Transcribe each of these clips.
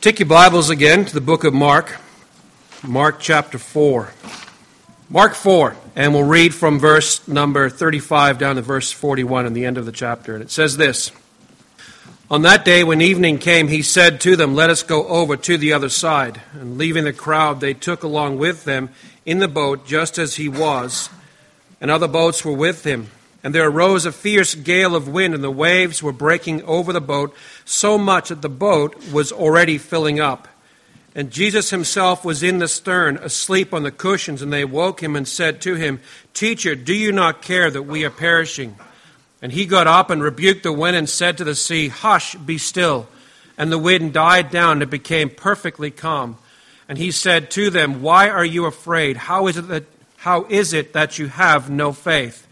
Take your Bibles again to the book of Mark, Mark chapter 4. Mark 4, and we'll read from verse number 35 down to verse 41 in the end of the chapter. And it says this On that day, when evening came, he said to them, Let us go over to the other side. And leaving the crowd, they took along with them in the boat just as he was, and other boats were with him. And there arose a fierce gale of wind, and the waves were breaking over the boat, so much that the boat was already filling up. And Jesus himself was in the stern, asleep on the cushions, and they woke him and said to him, Teacher, do you not care that we are perishing? And he got up and rebuked the wind and said to the sea, Hush, be still. And the wind died down and it became perfectly calm. And he said to them, Why are you afraid? How is it that, how is it that you have no faith?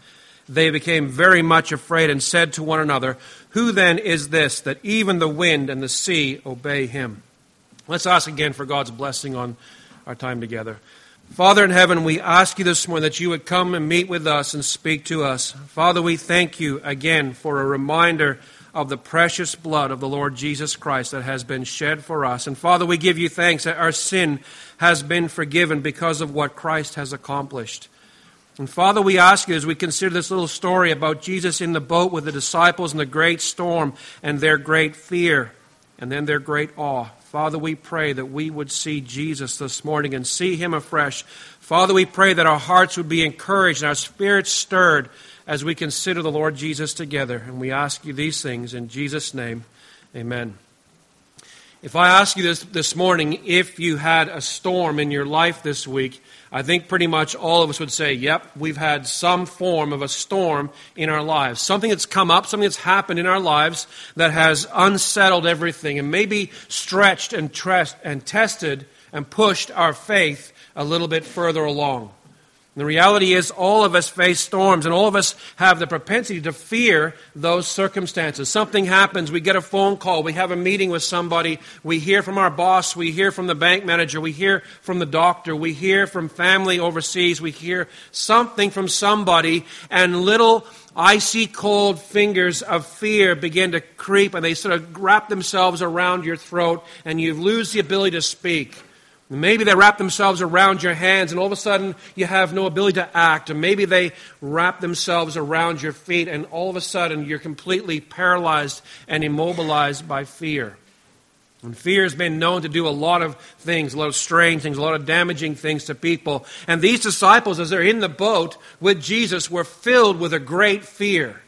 They became very much afraid and said to one another, Who then is this that even the wind and the sea obey him? Let's ask again for God's blessing on our time together. Father in heaven, we ask you this morning that you would come and meet with us and speak to us. Father, we thank you again for a reminder of the precious blood of the Lord Jesus Christ that has been shed for us. And Father, we give you thanks that our sin has been forgiven because of what Christ has accomplished. And Father, we ask you as we consider this little story about Jesus in the boat with the disciples in the great storm and their great fear and then their great awe. Father, we pray that we would see Jesus this morning and see him afresh. Father, we pray that our hearts would be encouraged and our spirits stirred as we consider the Lord Jesus together. And we ask you these things in Jesus' name. Amen. If I ask you this this morning, if you had a storm in your life this week, I think pretty much all of us would say, yep, we've had some form of a storm in our lives. Something that's come up, something that's happened in our lives that has unsettled everything and maybe stretched and, and tested and pushed our faith a little bit further along. The reality is, all of us face storms, and all of us have the propensity to fear those circumstances. Something happens, we get a phone call, we have a meeting with somebody, we hear from our boss, we hear from the bank manager, we hear from the doctor, we hear from family overseas, we hear something from somebody, and little icy cold fingers of fear begin to creep, and they sort of wrap themselves around your throat, and you lose the ability to speak. Maybe they wrap themselves around your hands and all of a sudden you have no ability to act. And maybe they wrap themselves around your feet and all of a sudden you're completely paralyzed and immobilized by fear. And fear has been known to do a lot of things, a lot of strange things, a lot of damaging things to people. And these disciples, as they're in the boat with Jesus, were filled with a great fear.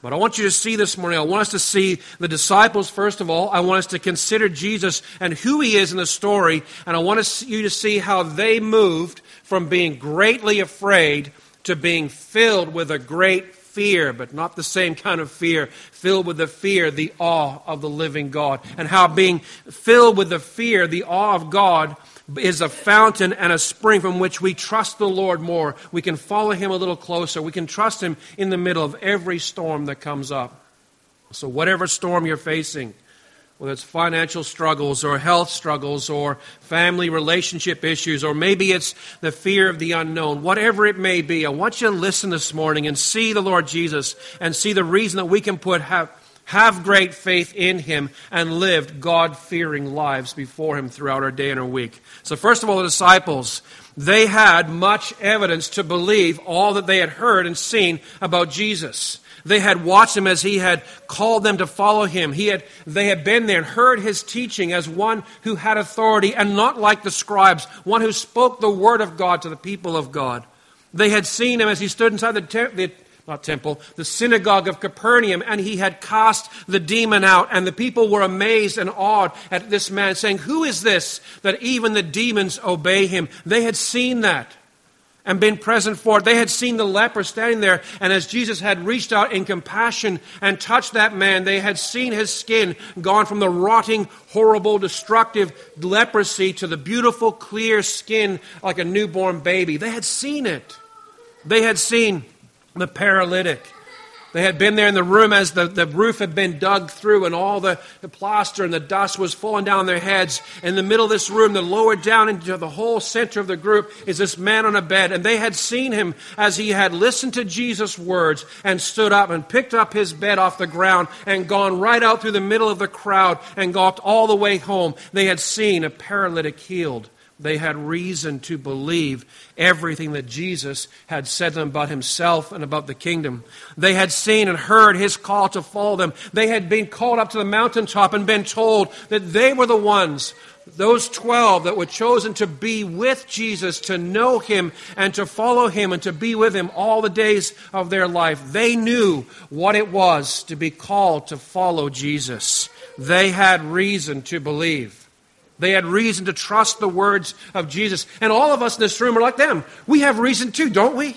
But I want you to see this morning, I want us to see the disciples first of all. I want us to consider Jesus and who he is in the story. And I want you to see how they moved from being greatly afraid to being filled with a great fear, but not the same kind of fear, filled with the fear, the awe of the living God. And how being filled with the fear, the awe of God, is a fountain and a spring from which we trust the Lord more. We can follow Him a little closer. We can trust Him in the middle of every storm that comes up. So, whatever storm you're facing, whether it's financial struggles or health struggles or family relationship issues, or maybe it's the fear of the unknown, whatever it may be, I want you to listen this morning and see the Lord Jesus and see the reason that we can put have, have great faith in Him, and lived God fearing lives before Him throughout our day and our week. So, first of all, the disciples, they had much evidence to believe all that they had heard and seen about Jesus. They had watched him as he had called them to follow him. He had, they had been there and heard his teaching as one who had authority and not like the scribes, one who spoke the word of God to the people of God. They had seen him as he stood inside the, te- the not temple, the synagogue of Capernaum, and he had cast the demon out. And the people were amazed and awed at this man, saying, Who is this that even the demons obey him? They had seen that and been present for it. They had seen the leper standing there, and as Jesus had reached out in compassion and touched that man, they had seen his skin gone from the rotting, horrible, destructive leprosy to the beautiful, clear skin like a newborn baby. They had seen it. They had seen the paralytic. They had been there in the room as the, the roof had been dug through and all the, the plaster and the dust was falling down their heads. In the middle of this room, the lower down into the whole center of the group is this man on a bed. And they had seen him as he had listened to Jesus' words and stood up and picked up his bed off the ground and gone right out through the middle of the crowd and walked all the way home. They had seen a paralytic healed. They had reason to believe everything that Jesus had said to them about himself and about the kingdom. They had seen and heard his call to follow them. They had been called up to the mountaintop and been told that they were the ones, those 12 that were chosen to be with Jesus, to know him and to follow him and to be with him all the days of their life. They knew what it was to be called to follow Jesus. They had reason to believe. They had reason to trust the words of Jesus. And all of us in this room are like them. We have reason too, don't we?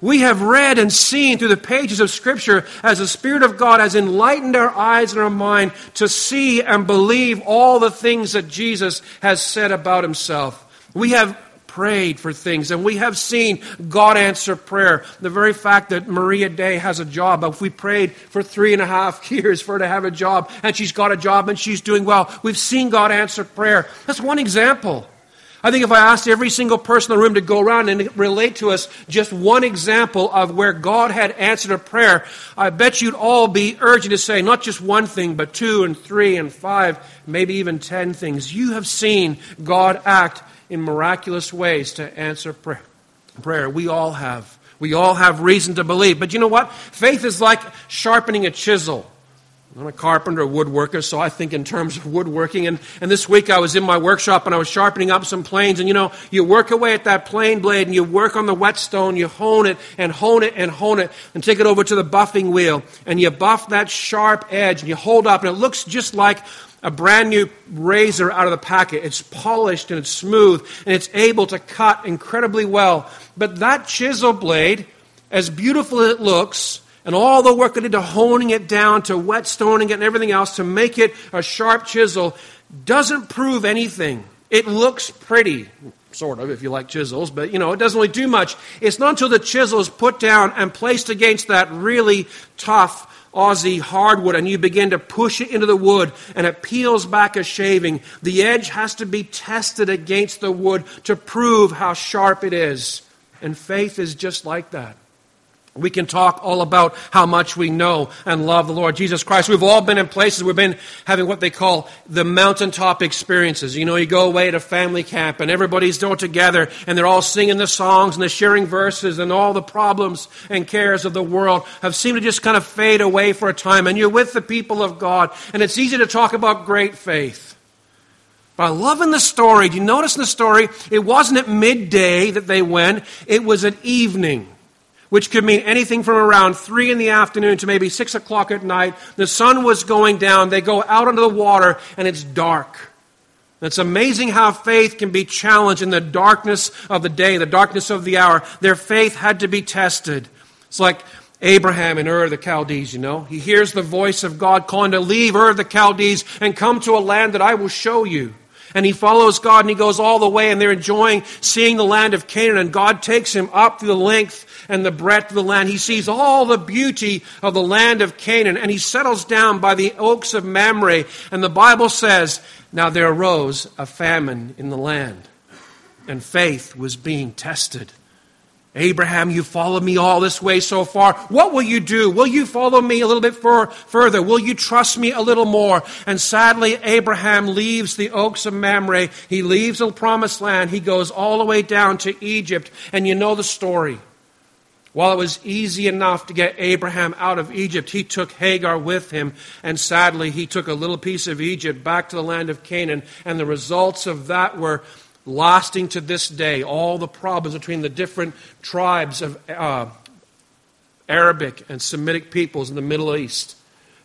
We have read and seen through the pages of Scripture as the Spirit of God has enlightened our eyes and our mind to see and believe all the things that Jesus has said about Himself. We have prayed for things, and we have seen God answer prayer. The very fact that Maria Day has a job, if we prayed for three and a half years for her to have a job, and she's got a job and she's doing well, we've seen God answer prayer. That's one example. I think if I asked every single person in the room to go around and relate to us just one example of where God had answered a prayer, I bet you'd all be urging to say not just one thing, but two and three and five, maybe even ten things. You have seen God act in miraculous ways to answer prayer. prayer. We all have. We all have reason to believe. But you know what? Faith is like sharpening a chisel. I'm a carpenter, a woodworker, so I think in terms of woodworking. And, and this week I was in my workshop and I was sharpening up some planes. And you know, you work away at that plane blade and you work on the whetstone, you hone it and hone it and hone it and take it over to the buffing wheel. And you buff that sharp edge and you hold up and it looks just like a brand new razor out of the packet. It's polished and it's smooth and it's able to cut incredibly well. But that chisel blade, as beautiful as it looks, and all the work into honing it down to whetstoning it and everything else to make it a sharp chisel, doesn't prove anything. It looks pretty, sort of, if you like chisels, but you know, it doesn't really do much. It's not until the chisel is put down and placed against that really tough Aussie hardwood and you begin to push it into the wood and it peels back a shaving, the edge has to be tested against the wood to prove how sharp it is. And faith is just like that. We can talk all about how much we know and love the Lord Jesus Christ. We've all been in places, we've been having what they call the mountaintop experiences. You know, you go away to family camp and everybody's all together and they're all singing the songs and they're sharing verses and all the problems and cares of the world have seemed to just kind of fade away for a time. And you're with the people of God and it's easy to talk about great faith. But in the story, do you notice in the story, it wasn't at midday that they went, it was at evening which could mean anything from around 3 in the afternoon to maybe 6 o'clock at night. The sun was going down. They go out into the water, and it's dark. It's amazing how faith can be challenged in the darkness of the day, the darkness of the hour. Their faith had to be tested. It's like Abraham in Ur of the Chaldees, you know. He hears the voice of God calling to leave Ur of the Chaldees and come to a land that I will show you. And he follows God and he goes all the way and they're enjoying seeing the land of Canaan and God takes him up through the length and the breadth of the land. He sees all the beauty of the land of Canaan, and he settles down by the oaks of Mamre. And the Bible says, Now there arose a famine in the land, and faith was being tested. Abraham, you followed me all this way so far. What will you do? Will you follow me a little bit further? Will you trust me a little more? And sadly, Abraham leaves the oaks of Mamre. He leaves the promised land. He goes all the way down to Egypt. And you know the story. While it was easy enough to get Abraham out of Egypt, he took Hagar with him, and sadly, he took a little piece of Egypt back to the land of Canaan, and the results of that were lasting to this day. All the problems between the different tribes of uh, Arabic and Semitic peoples in the Middle East.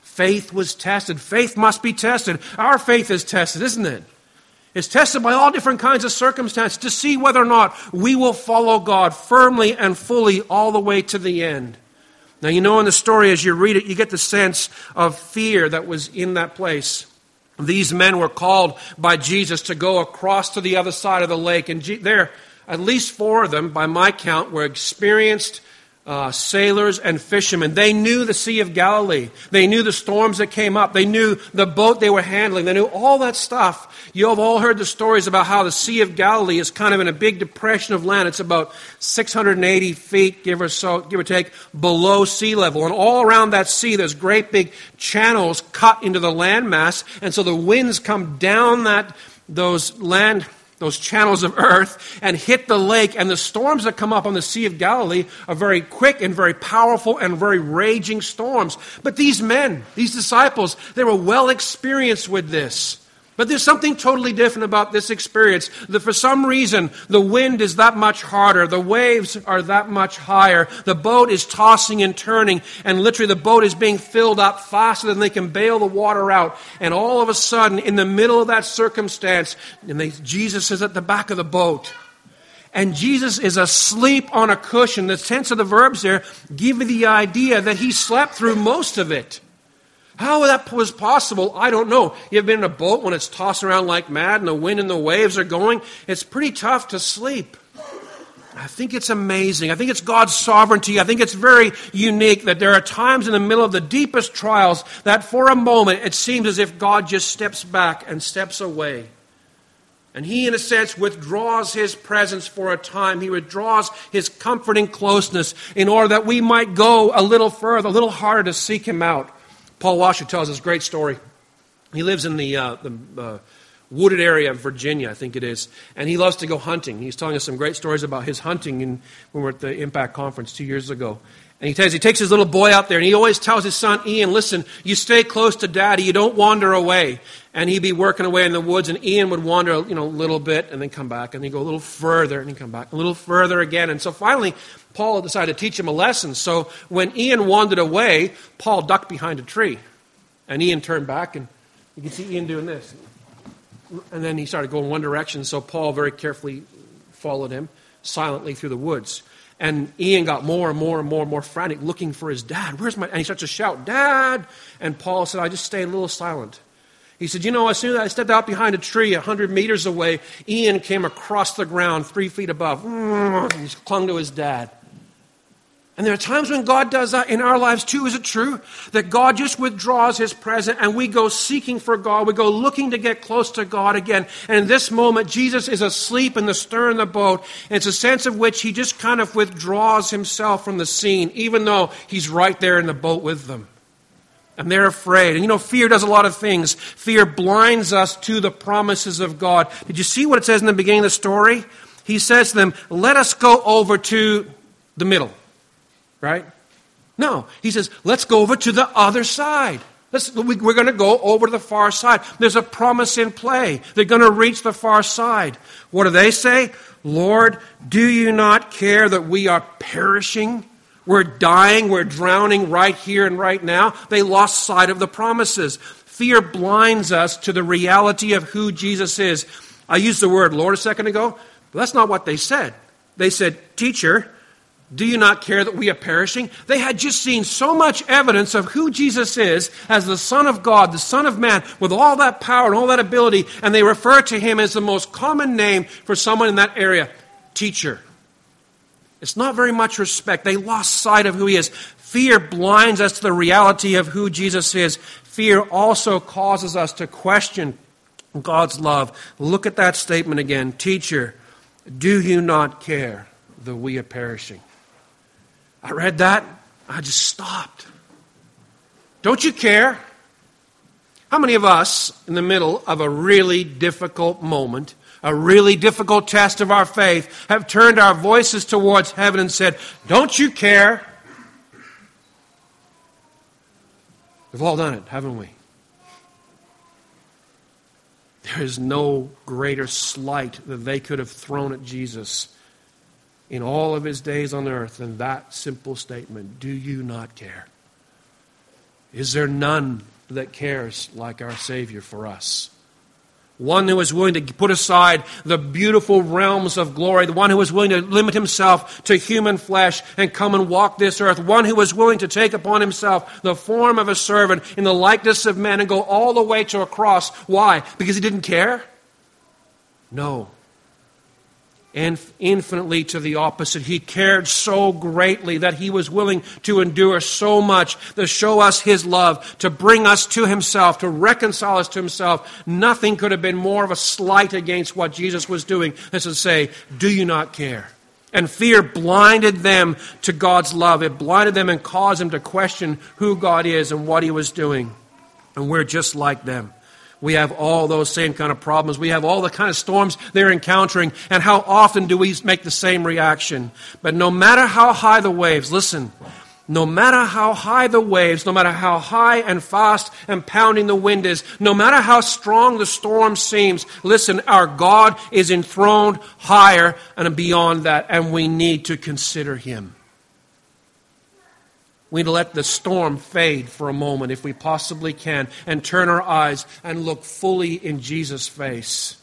Faith was tested. Faith must be tested. Our faith is tested, isn't it? Is tested by all different kinds of circumstances to see whether or not we will follow God firmly and fully all the way to the end. Now, you know in the story, as you read it, you get the sense of fear that was in that place. These men were called by Jesus to go across to the other side of the lake, and there, at least four of them, by my count, were experienced uh, sailors and fishermen. They knew the Sea of Galilee. They knew the storms that came up. They knew the boat they were handling. They knew all that stuff. You have all heard the stories about how the Sea of Galilee is kind of in a big depression of land. It's about 680 feet, give or so, give or take, below sea level. And all around that sea, there's great big channels cut into the landmass. And so the winds come down that those land those channels of earth, and hit the lake. And the storms that come up on the Sea of Galilee are very quick and very powerful and very raging storms. But these men, these disciples, they were well experienced with this. But there's something totally different about this experience. That for some reason, the wind is that much harder, the waves are that much higher, the boat is tossing and turning, and literally the boat is being filled up faster than they can bail the water out. And all of a sudden, in the middle of that circumstance, and they, Jesus is at the back of the boat. And Jesus is asleep on a cushion. The tense of the verbs there give you the idea that he slept through most of it. How that was possible, I don't know. You've been in a boat when it's tossing around like mad and the wind and the waves are going. It's pretty tough to sleep. I think it's amazing. I think it's God's sovereignty. I think it's very unique that there are times in the middle of the deepest trials that for a moment it seems as if God just steps back and steps away. And he, in a sense, withdraws his presence for a time. He withdraws his comforting closeness in order that we might go a little further, a little harder to seek him out. Paul Washer tells this great story. He lives in the, uh, the uh, wooded area of Virginia, I think it is, and he loves to go hunting. He's telling us some great stories about his hunting in, when we were at the Impact Conference two years ago. And he tells he takes his little boy out there, and he always tells his son Ian, "Listen, you stay close to Daddy. You don't wander away." And he'd be working away in the woods, and Ian would wander, you know, a little bit, and then come back, and then go a little further, and then come back a little further again. And so finally, Paul decided to teach him a lesson. So when Ian wandered away, Paul ducked behind a tree. And Ian turned back, and you can see Ian doing this. And then he started going one direction, so Paul very carefully followed him silently through the woods. And Ian got more and more and more and more frantic, looking for his dad. Where's my. And he starts to shout, Dad! And Paul said, I just stayed a little silent. He said, You know, as soon as I stepped out behind a tree 100 meters away, Ian came across the ground three feet above. He clung to his dad. And there are times when God does that in our lives too. Is it true? That God just withdraws his presence and we go seeking for God. We go looking to get close to God again. And in this moment, Jesus is asleep in the stern of the boat. And it's a sense of which he just kind of withdraws himself from the scene, even though he's right there in the boat with them. And they're afraid. And you know, fear does a lot of things. Fear blinds us to the promises of God. Did you see what it says in the beginning of the story? He says to them, Let us go over to the middle right? No. He says, let's go over to the other side. Let's, we're going to go over to the far side. There's a promise in play. They're going to reach the far side. What do they say? Lord, do you not care that we are perishing? We're dying, we're drowning right here and right now. They lost sight of the promises. Fear blinds us to the reality of who Jesus is. I used the word Lord a second ago, but that's not what they said. They said, Teacher, do you not care that we are perishing? They had just seen so much evidence of who Jesus is as the Son of God, the Son of Man, with all that power and all that ability, and they refer to him as the most common name for someone in that area teacher. It's not very much respect. They lost sight of who he is. Fear blinds us to the reality of who Jesus is. Fear also causes us to question God's love. Look at that statement again Teacher, do you not care that we are perishing? I read that, I just stopped. Don't you care? How many of us, in the middle of a really difficult moment, a really difficult test of our faith, have turned our voices towards heaven and said, Don't you care? We've all done it, haven't we? There is no greater slight that they could have thrown at Jesus in all of his days on earth than that simple statement Do you not care? Is there none that cares like our Savior for us? One who is willing to put aside the beautiful realms of glory, the one who is willing to limit himself to human flesh and come and walk this earth, one who is willing to take upon himself the form of a servant in the likeness of men and go all the way to a cross. Why? Because he didn't care? No. And infinitely to the opposite. He cared so greatly that he was willing to endure so much to show us his love, to bring us to himself, to reconcile us to himself. Nothing could have been more of a slight against what Jesus was doing than to say, Do you not care? And fear blinded them to God's love. It blinded them and caused them to question who God is and what he was doing. And we're just like them. We have all those same kind of problems. We have all the kind of storms they're encountering. And how often do we make the same reaction? But no matter how high the waves, listen, no matter how high the waves, no matter how high and fast and pounding the wind is, no matter how strong the storm seems, listen, our God is enthroned higher and beyond that, and we need to consider Him. We let the storm fade for a moment if we possibly can and turn our eyes and look fully in Jesus' face.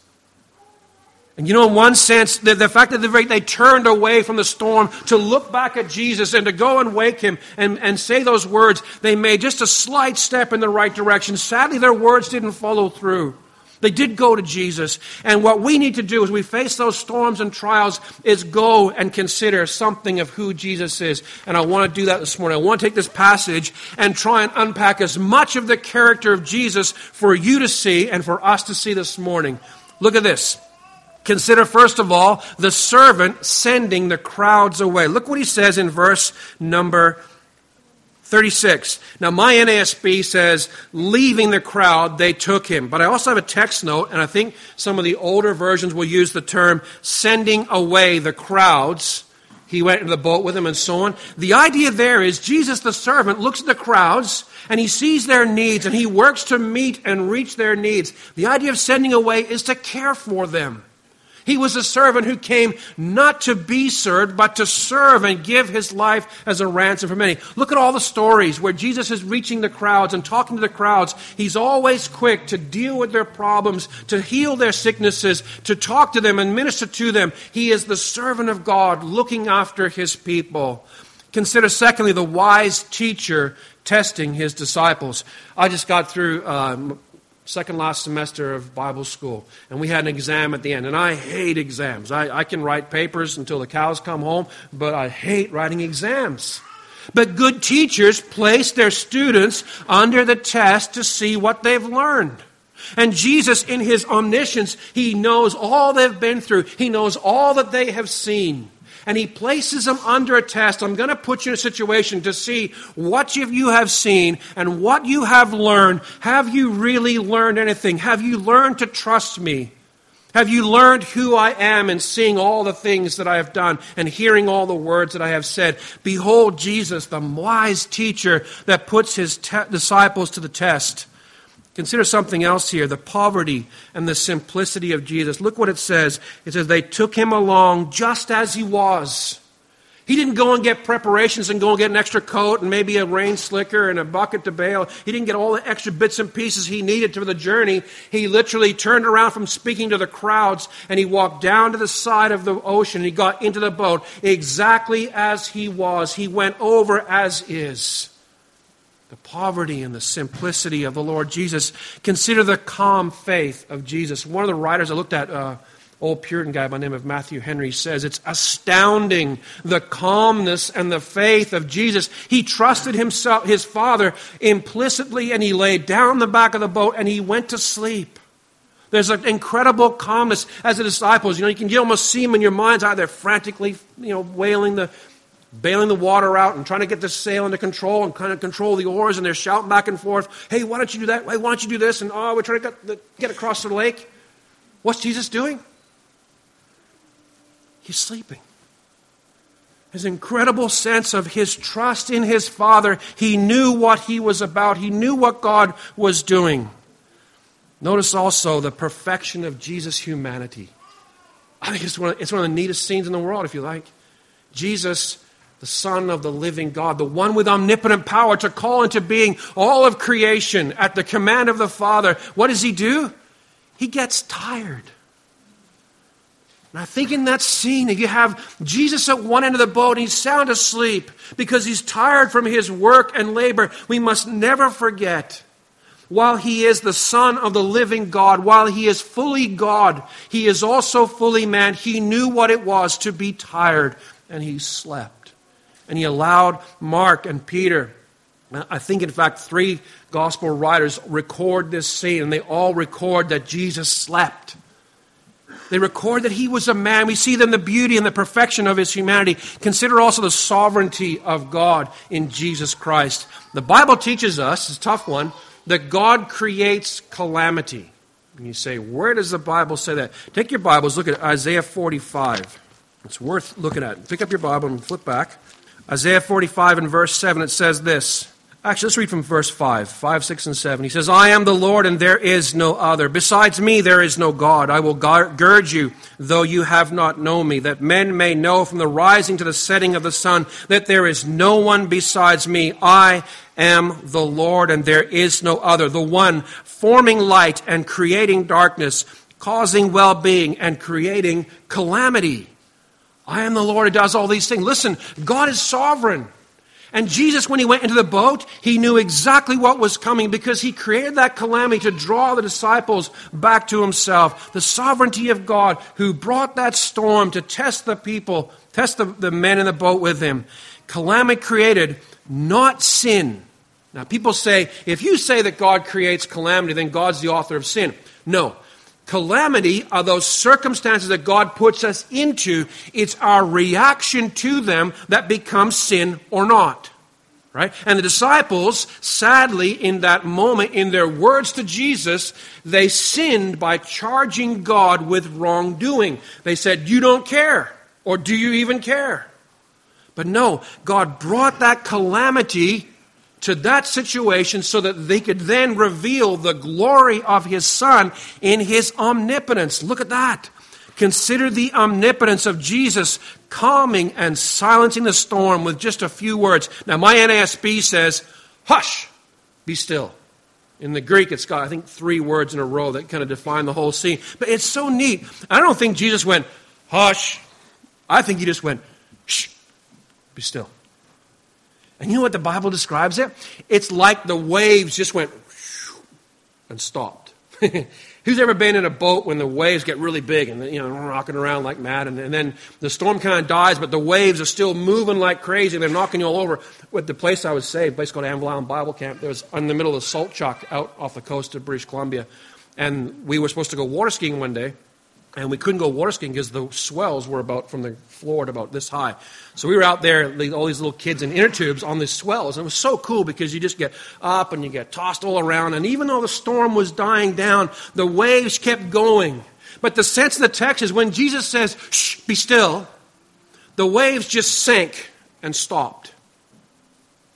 And you know, in one sense, the, the fact that they, they turned away from the storm to look back at Jesus and to go and wake him and, and say those words, they made just a slight step in the right direction. Sadly, their words didn't follow through. They did go to Jesus. And what we need to do as we face those storms and trials is go and consider something of who Jesus is. And I want to do that this morning. I want to take this passage and try and unpack as much of the character of Jesus for you to see and for us to see this morning. Look at this. Consider, first of all, the servant sending the crowds away. Look what he says in verse number 36. Now, my NASB says, leaving the crowd, they took him. But I also have a text note, and I think some of the older versions will use the term sending away the crowds. He went into the boat with him and so on. The idea there is Jesus, the servant, looks at the crowds and he sees their needs and he works to meet and reach their needs. The idea of sending away is to care for them. He was a servant who came not to be served, but to serve and give his life as a ransom for many. Look at all the stories where Jesus is reaching the crowds and talking to the crowds. He's always quick to deal with their problems, to heal their sicknesses, to talk to them and minister to them. He is the servant of God looking after his people. Consider, secondly, the wise teacher testing his disciples. I just got through. Uh, second last semester of Bible school, and we had an exam at the end. And I hate exams. I, I can write papers until the cows come home, but I hate writing exams. But good teachers place their students under the test to see what they've learned. And Jesus, in his omniscience, he knows all they've been through, he knows all that they have seen and he places them under a test. I'm going to put you in a situation to see what you have seen and what you have learned. Have you really learned anything? Have you learned to trust me? Have you learned who I am and seeing all the things that I have done and hearing all the words that I have said? Behold Jesus, the wise teacher that puts his te- disciples to the test. Consider something else here the poverty and the simplicity of Jesus. Look what it says. It says, They took him along just as he was. He didn't go and get preparations and go and get an extra coat and maybe a rain slicker and a bucket to bail. He didn't get all the extra bits and pieces he needed for the journey. He literally turned around from speaking to the crowds and he walked down to the side of the ocean. He got into the boat exactly as he was. He went over as is the poverty and the simplicity of the Lord Jesus. Consider the calm faith of Jesus. One of the writers I looked at, uh, old Puritan guy by the name of Matthew Henry, says it's astounding the calmness and the faith of Jesus. He trusted himself, his Father implicitly, and he laid down the back of the boat and he went to sleep. There's an incredible calmness as the disciples. You know, you can almost see them in your mind's eye. They're frantically, you know, wailing the, bailing the water out and trying to get the sail under control and kind of control the oars, and they're shouting back and forth, hey, why don't you do that? Hey, why don't you do this? And oh, we're trying to get, get across the lake. What's Jesus doing? He's sleeping. His incredible sense of his trust in his Father, he knew what he was about, he knew what God was doing. Notice also the perfection of Jesus' humanity. I think it's one, of, it's one of the neatest scenes in the world, if you like. Jesus the Son of the living God, the one with omnipotent power to call into being all of creation at the command of the Father. What does he do? He gets tired. And I think in that scene, if you have Jesus at one end of the boat and he's sound asleep because he's tired from his work and labor, we must never forget while he is the Son of the living God, while he is fully God, he is also fully man. He knew what it was to be tired, and he slept. And he allowed Mark and Peter, uh, I think, in fact, three gospel writers record this scene, and they all record that Jesus slept. They record that he was a man. We see then the beauty and the perfection of his humanity. Consider also the sovereignty of God in Jesus Christ. The Bible teaches us, it's a tough one, that God creates calamity. And you say, where does the Bible say that? Take your Bibles, look at Isaiah 45. It's worth looking at. Pick up your Bible and flip back. Isaiah 45 and verse 7, it says this. Actually, let's read from verse 5, 5, 6, and 7. He says, I am the Lord, and there is no other. Besides me, there is no God. I will gird you, though you have not known me, that men may know from the rising to the setting of the sun that there is no one besides me. I am the Lord, and there is no other. The one forming light and creating darkness, causing well being and creating calamity. I am the Lord who does all these things. Listen, God is sovereign. And Jesus, when he went into the boat, he knew exactly what was coming because he created that calamity to draw the disciples back to himself. The sovereignty of God who brought that storm to test the people, test the, the men in the boat with him. Calamity created, not sin. Now, people say, if you say that God creates calamity, then God's the author of sin. No. Calamity are those circumstances that God puts us into. It's our reaction to them that becomes sin or not. Right? And the disciples, sadly, in that moment, in their words to Jesus, they sinned by charging God with wrongdoing. They said, You don't care. Or do you even care? But no, God brought that calamity to that situation so that they could then reveal the glory of his son in his omnipotence. Look at that. Consider the omnipotence of Jesus calming and silencing the storm with just a few words. Now, my NASB says, hush, be still. In the Greek, it's got, I think, three words in a row that kind of define the whole scene. But it's so neat. I don't think Jesus went, hush. I think he just went, shh, be still. And you know what the Bible describes it? It's like the waves just went and stopped. Who's ever been in a boat when the waves get really big and you know rocking around like mad, and, and then the storm kind of dies, but the waves are still moving like crazy. And they're knocking you all over. With the place I was saved, place called Anvil Island Bible Camp, there was in the middle of salt chuck out off the coast of British Columbia, and we were supposed to go water skiing one day. And we couldn't go water skiing because the swells were about from the floor to about this high. So we were out there, all these little kids in inner tubes on these swells. And it was so cool because you just get up and you get tossed all around. And even though the storm was dying down, the waves kept going. But the sense of the text is when Jesus says, shh, be still, the waves just sank and stopped.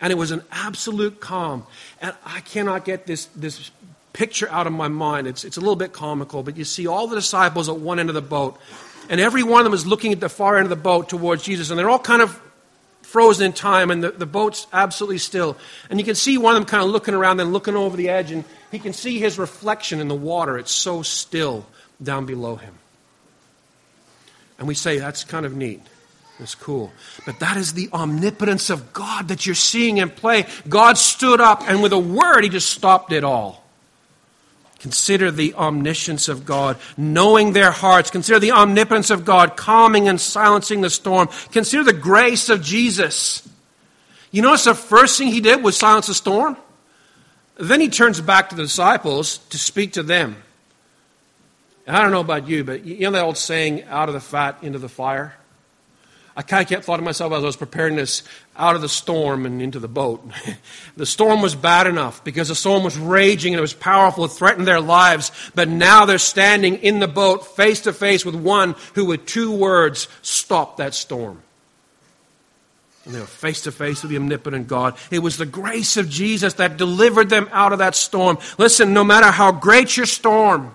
And it was an absolute calm. And I cannot get this, this picture out of my mind. It's, it's a little bit comical, but you see all the disciples at one end of the boat, and every one of them is looking at the far end of the boat towards Jesus, and they're all kind of frozen in time, and the, the boat's absolutely still. And you can see one of them kind of looking around, then looking over the edge, and he can see his reflection in the water. It's so still down below him. And we say, that's kind of neat. It's cool. But that is the omnipotence of God that you're seeing in play. God stood up, and with a word, he just stopped it all. Consider the omniscience of God, knowing their hearts. Consider the omnipotence of God, calming and silencing the storm. Consider the grace of Jesus. You notice the first thing he did was silence the storm? Then he turns back to the disciples to speak to them. And I don't know about you, but you know that old saying, out of the fat into the fire? I kind of kept thought to myself as I was preparing this out of the storm and into the boat. the storm was bad enough because the storm was raging and it was powerful, it threatened their lives. But now they're standing in the boat face to face with one who, with two words, stopped that storm. And they were face to face with the omnipotent God. It was the grace of Jesus that delivered them out of that storm. Listen, no matter how great your storm,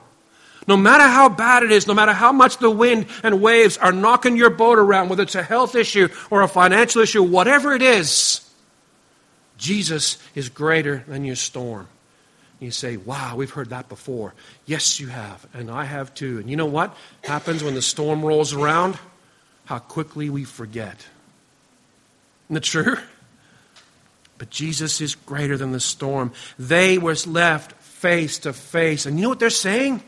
no matter how bad it is, no matter how much the wind and waves are knocking your boat around, whether it's a health issue or a financial issue, whatever it is, Jesus is greater than your storm. You say, wow, we've heard that before. Yes, you have, and I have too. And you know what happens when the storm rolls around? How quickly we forget. Isn't it true? But Jesus is greater than the storm. They were left face to face. And you know what they're saying?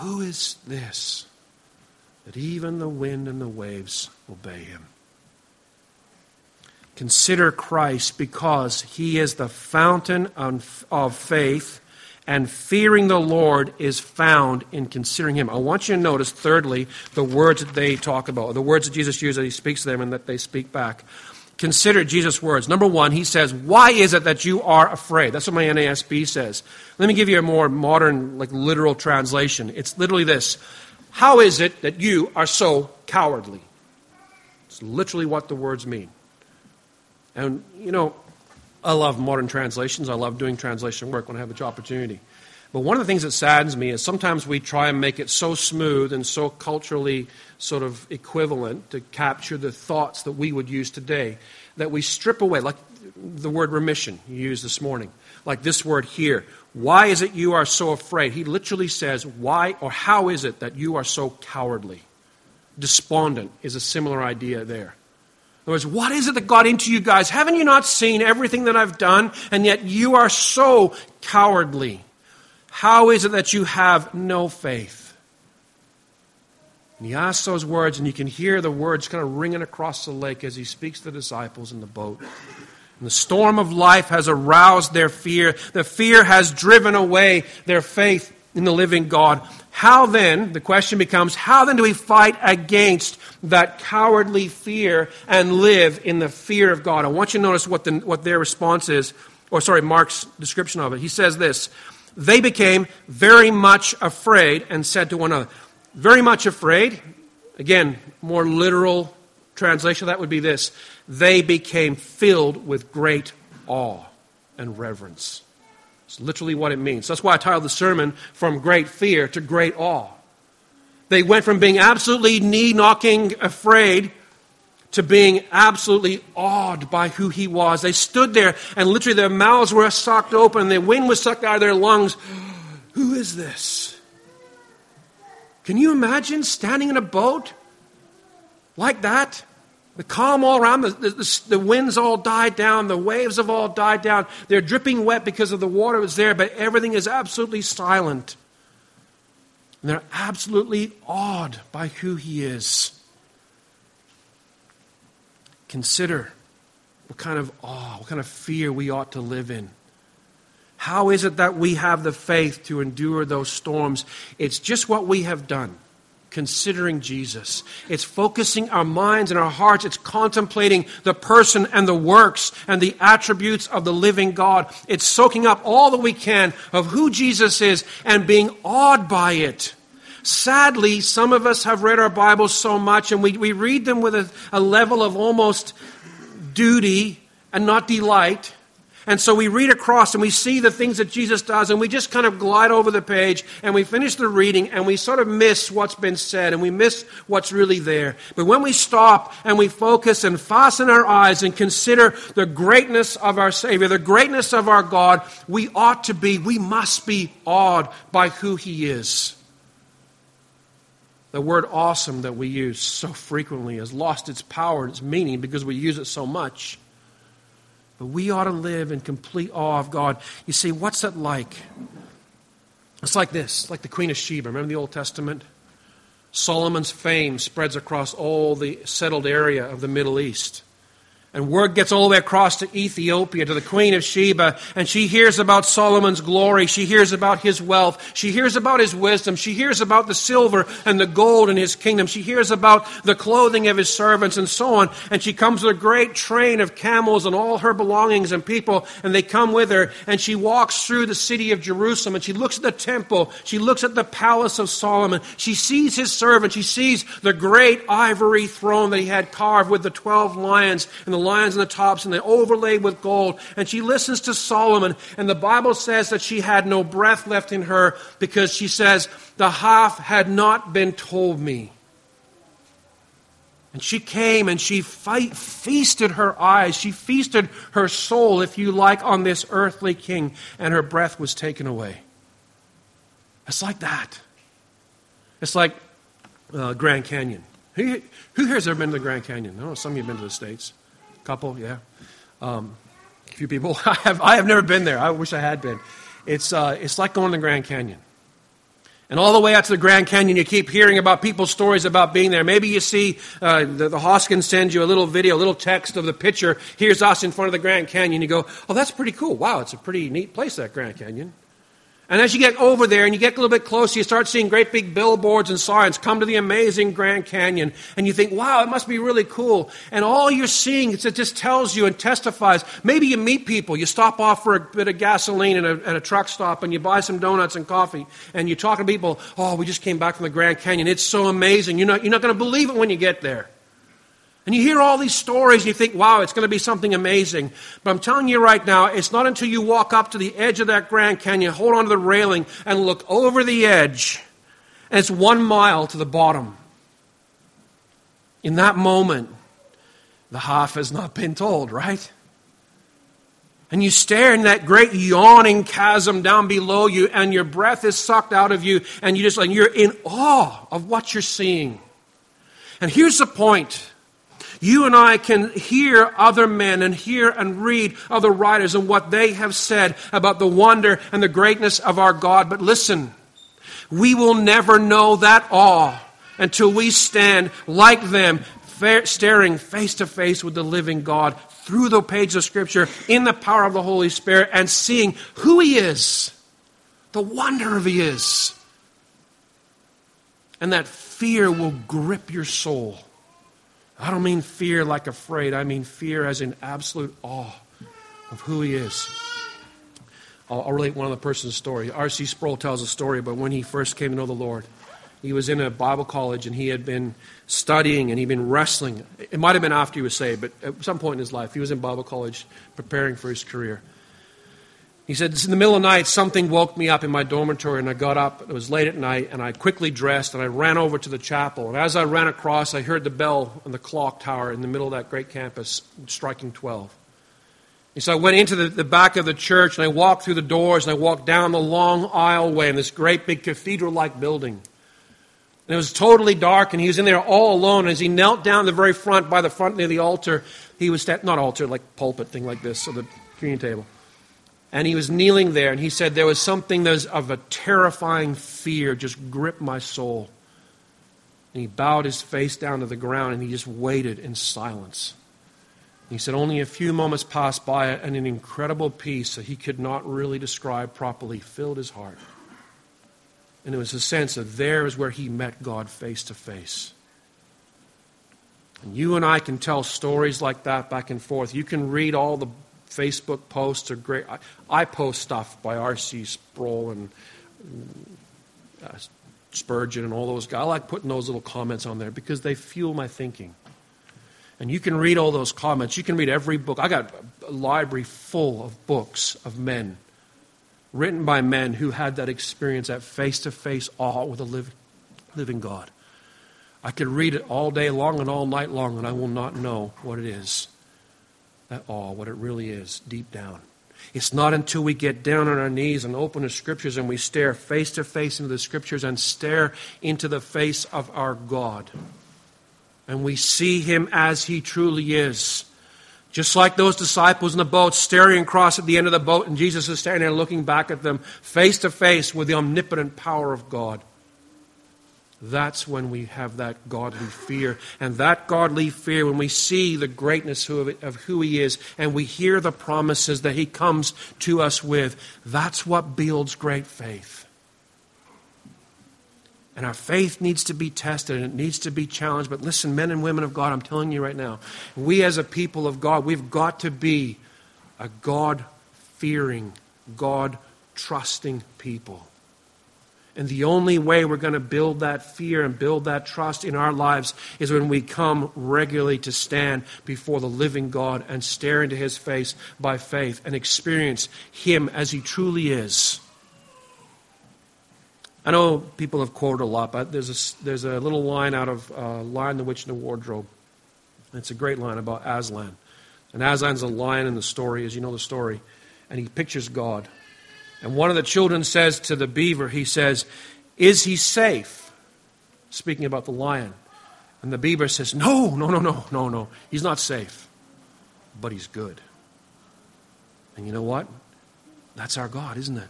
Who is this that even the wind and the waves obey him? Consider Christ because he is the fountain of faith, and fearing the Lord is found in considering him. I want you to notice, thirdly, the words that they talk about, the words that Jesus uses that he speaks to them and that they speak back. Consider Jesus' words. Number one, he says, Why is it that you are afraid? That's what my NASB says. Let me give you a more modern, like literal translation. It's literally this How is it that you are so cowardly? It's literally what the words mean. And, you know, I love modern translations. I love doing translation work when I have the opportunity. But one of the things that saddens me is sometimes we try and make it so smooth and so culturally sort of equivalent to capture the thoughts that we would use today that we strip away, like the word remission you used this morning, like this word here. Why is it you are so afraid? He literally says, Why or how is it that you are so cowardly? Despondent is a similar idea there. In other words, what is it that got into you guys? Haven't you not seen everything that I've done, and yet you are so cowardly? How is it that you have no faith? And he asks those words, and you can hear the words kind of ringing across the lake as he speaks to the disciples in the boat. And the storm of life has aroused their fear. The fear has driven away their faith in the living God. How then, the question becomes, how then do we fight against that cowardly fear and live in the fear of God? I want you to notice what, the, what their response is, or sorry, Mark's description of it. He says this They became very much afraid and said to one another, Very much afraid. Again, more literal translation that would be this They became filled with great awe and reverence. It's literally what it means. That's why I titled the sermon From Great Fear to Great Awe. They went from being absolutely knee knocking afraid to being absolutely awed by who he was. They stood there and literally their mouths were sucked open, the wind was sucked out of their lungs. Who is this? Can you imagine standing in a boat like that? The calm all around, the, the, the, winds all died down, the waves have all died down. They're dripping wet because of the water was there, but everything is absolutely silent. And they're absolutely awed by who he is. Consider what kind of awe, what kind of fear we ought to live in. How is it that we have the faith to endure those storms? It's just what we have done considering Jesus. It's focusing our minds and our hearts. It's contemplating the person and the works and the attributes of the living God. It's soaking up all that we can of who Jesus is and being awed by it. Sadly, some of us have read our Bibles so much and we, we read them with a, a level of almost duty and not delight and so we read across and we see the things that Jesus does, and we just kind of glide over the page and we finish the reading and we sort of miss what's been said and we miss what's really there. But when we stop and we focus and fasten our eyes and consider the greatness of our Savior, the greatness of our God, we ought to be, we must be awed by who He is. The word awesome that we use so frequently has lost its power and its meaning because we use it so much. But we ought to live in complete awe of God. You see, what's it like? It's like this, like the Queen of Sheba. Remember the Old Testament? Solomon's fame spreads across all the settled area of the Middle East. And word gets all the way across to Ethiopia, to the Queen of Sheba, and she hears about Solomon's glory. She hears about his wealth. She hears about his wisdom. She hears about the silver and the gold in his kingdom. She hears about the clothing of his servants and so on. And she comes with a great train of camels and all her belongings and people, and they come with her. And she walks through the city of Jerusalem, and she looks at the temple. She looks at the palace of Solomon. She sees his servant. She sees the great ivory throne that he had carved with the twelve lions and the lions on the tops and they overlaid with gold. And she listens to Solomon. And the Bible says that she had no breath left in her because she says, The half had not been told me. And she came and she fight, feasted her eyes. She feasted her soul, if you like, on this earthly king, and her breath was taken away. It's like that. It's like uh, Grand Canyon. Who, who here has ever been to the Grand Canyon? I know some of you have been to the States. Couple, yeah. Um, a few people. I have, I have never been there. I wish I had been. it's, uh, it's like going to the Grand Canyon. And all the way out to the Grand Canyon, you keep hearing about people's stories about being there. Maybe you see uh, the, the Hoskins sends you a little video, a little text of the picture. Here's us in front of the Grand Canyon. You go, oh, that's pretty cool. Wow, it's a pretty neat place, that Grand Canyon. And as you get over there and you get a little bit closer, you start seeing great big billboards and signs come to the amazing Grand Canyon. And you think, wow, it must be really cool. And all you're seeing is it just tells you and testifies. Maybe you meet people. You stop off for a bit of gasoline at a, at a truck stop and you buy some donuts and coffee. And you talk to people, oh, we just came back from the Grand Canyon. It's so amazing. You're not, you're not going to believe it when you get there. And you hear all these stories and you think, wow, it's going to be something amazing. But I'm telling you right now, it's not until you walk up to the edge of that Grand Canyon, hold onto the railing, and look over the edge, and it's one mile to the bottom. In that moment, the half has not been told, right? And you stare in that great yawning chasm down below you, and your breath is sucked out of you, and you just like you're in awe of what you're seeing. And here's the point you and I can hear other men and hear and read other writers and what they have said about the wonder and the greatness of our God. But listen, we will never know that awe until we stand like them, staring face to face with the living God through the pages of Scripture in the power of the Holy Spirit and seeing who He is, the wonder of He is. And that fear will grip your soul. I don't mean fear like afraid, I mean fear as in absolute awe of who he is. I'll, I'll relate one other person's story. R.C. Sproul tells a story about when he first came to know the Lord. He was in a Bible college and he had been studying and he'd been wrestling. It might have been after he was saved, but at some point in his life, he was in Bible college preparing for his career. He said, It's In the middle of the night, something woke me up in my dormitory, and I got up. It was late at night, and I quickly dressed, and I ran over to the chapel. And as I ran across, I heard the bell on the clock tower in the middle of that great campus striking 12. And so I went into the, the back of the church, and I walked through the doors, and I walked down the long aisleway in this great big cathedral like building. And it was totally dark, and he was in there all alone. As he knelt down the very front, by the front near the altar, he was, not altar, like pulpit thing like this, so the communion table. And he was kneeling there, and he said, There was something that was of a terrifying fear just gripped my soul. And he bowed his face down to the ground, and he just waited in silence. he said, Only a few moments passed by, and an incredible peace that he could not really describe properly filled his heart. And it was a sense of there is where he met God face to face. And you and I can tell stories like that back and forth. You can read all the Facebook posts are great. I, I post stuff by R.C. Sproul and uh, Spurgeon and all those guys. I like putting those little comments on there because they fuel my thinking. And you can read all those comments. You can read every book. I got a library full of books of men written by men who had that experience, that face to face awe with a living God. I could read it all day long and all night long, and I will not know what it is at all what it really is deep down. It's not until we get down on our knees and open the scriptures and we stare face to face into the scriptures and stare into the face of our God and we see him as he truly is. Just like those disciples in the boat staring across at the end of the boat, and Jesus is standing there looking back at them face to face with the omnipotent power of God. That's when we have that godly fear. And that godly fear, when we see the greatness of who He is and we hear the promises that He comes to us with, that's what builds great faith. And our faith needs to be tested and it needs to be challenged. But listen, men and women of God, I'm telling you right now, we as a people of God, we've got to be a God fearing, God trusting people. And the only way we're going to build that fear and build that trust in our lives is when we come regularly to stand before the living God and stare into his face by faith and experience him as he truly is. I know people have quoted a lot, but there's a, there's a little line out of uh, Lion, the Witch, and the Wardrobe. It's a great line about Aslan. And Aslan's a lion in the story, as you know the story, and he pictures God. And one of the children says to the beaver, he says, Is he safe? Speaking about the lion. And the beaver says, No, no, no, no, no, no. He's not safe, but he's good. And you know what? That's our God, isn't it?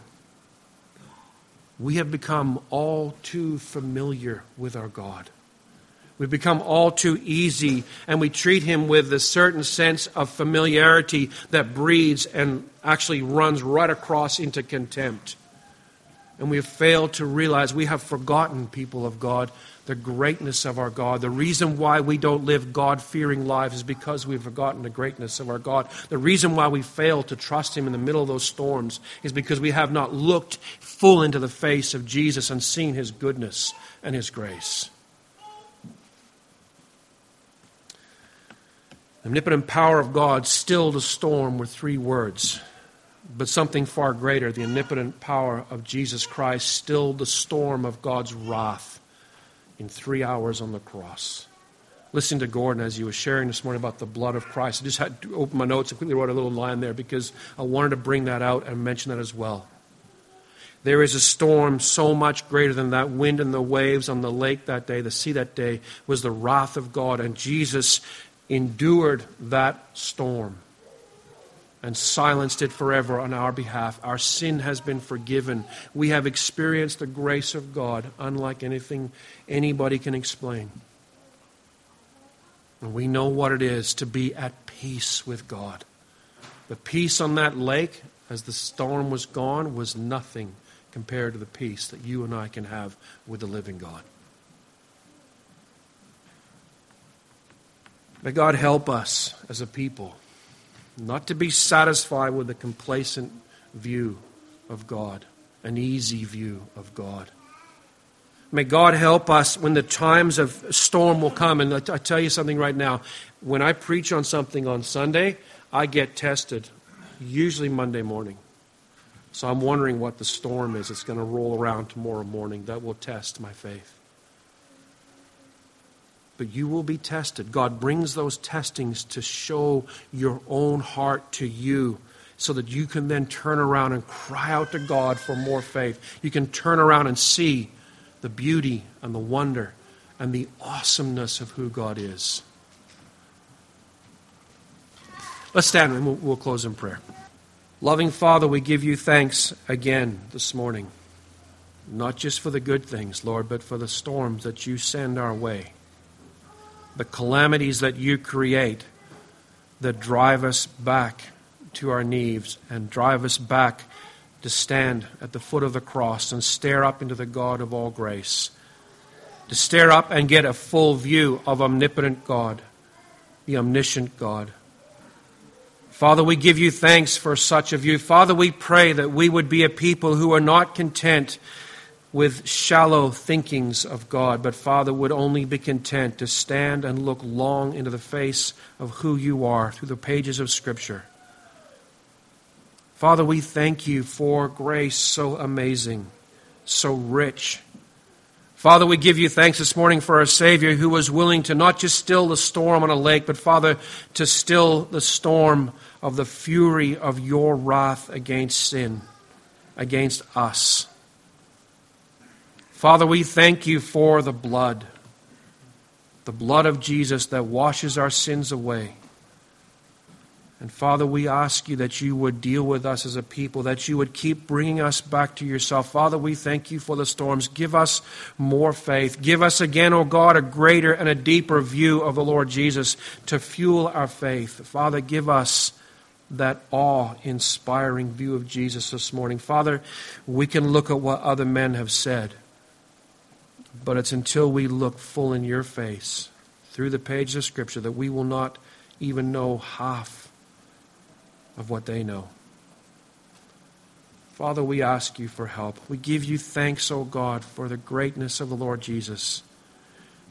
we have become all too familiar with our God. We've become all too easy, and we treat him with a certain sense of familiarity that breeds and actually runs right across into contempt. And we have failed to realize we have forgotten, people of God, the greatness of our God. The reason why we don't live God fearing lives is because we've forgotten the greatness of our God. The reason why we fail to trust Him in the middle of those storms is because we have not looked full into the face of Jesus and seen His goodness and His grace. The omnipotent power of God stilled a storm with three words. But something far greater, the omnipotent power of Jesus Christ, stilled the storm of God's wrath in three hours on the cross. Listen to Gordon as he was sharing this morning about the blood of Christ. I just had to open my notes and quickly wrote a little line there because I wanted to bring that out and mention that as well. There is a storm so much greater than that wind and the waves on the lake that day, the sea that day, was the wrath of God. And Jesus endured that storm and silenced it forever on our behalf. Our sin has been forgiven. We have experienced the grace of God unlike anything anybody can explain. And we know what it is to be at peace with God. The peace on that lake, as the storm was gone, was nothing compared to the peace that you and I can have with the living God. May God help us as a people not to be satisfied with a complacent view of God, an easy view of God. May God help us when the times of storm will come. And I tell you something right now. When I preach on something on Sunday, I get tested, usually Monday morning. So I'm wondering what the storm is that's going to roll around tomorrow morning that will test my faith but you will be tested. God brings those testings to show your own heart to you so that you can then turn around and cry out to God for more faith. You can turn around and see the beauty and the wonder and the awesomeness of who God is. Let's stand and we'll, close in prayer. Loving Father, we give you thanks again this morning, not just for the good things, Lord, but for the storms that you send our way the calamities that you create that drive us back to our knees and drive us back to stand at the foot of the cross and stare up into the God of all grace. To stare up and get a full view of omnipotent God, the omniscient God. Father, we give you thanks for such a view. Father, we pray that we would be a people who are not content with shallow thinkings of God, but Father would only be content to stand and look long into the face of who you are through the pages of Scripture. Father, we thank you for grace so amazing, so rich. Father, we give you thanks this morning for our Savior who was willing to not just still the storm on a lake, but Father, to still the storm of the fury of your wrath against sin, against us. Father, we thank you for the blood, the blood of Jesus that washes our sins away. And Father, we ask you that you would deal with us as a people, that you would keep bringing us back to yourself. Father, we thank you for the storms. Give us more faith. Give us again, O oh God, a greater and a deeper view of the Lord Jesus to fuel our faith. Father, give us that awe inspiring view of Jesus this morning. Father, we can look at what other men have said. But it's until we look full in your face through the pages of Scripture that we will not even know half of what they know. Father, we ask you for help. We give you thanks, O God, for the greatness of the Lord Jesus.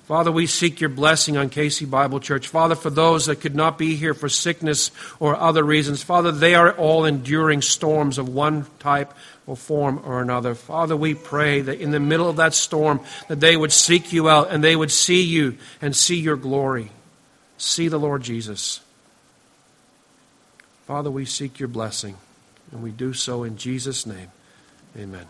Father, we seek your blessing on Casey Bible Church. Father, for those that could not be here for sickness or other reasons, Father, they are all enduring storms of one type or form or another. Father, we pray that in the middle of that storm that they would seek you out and they would see you and see your glory. See the Lord Jesus. Father, we seek your blessing and we do so in Jesus name. Amen.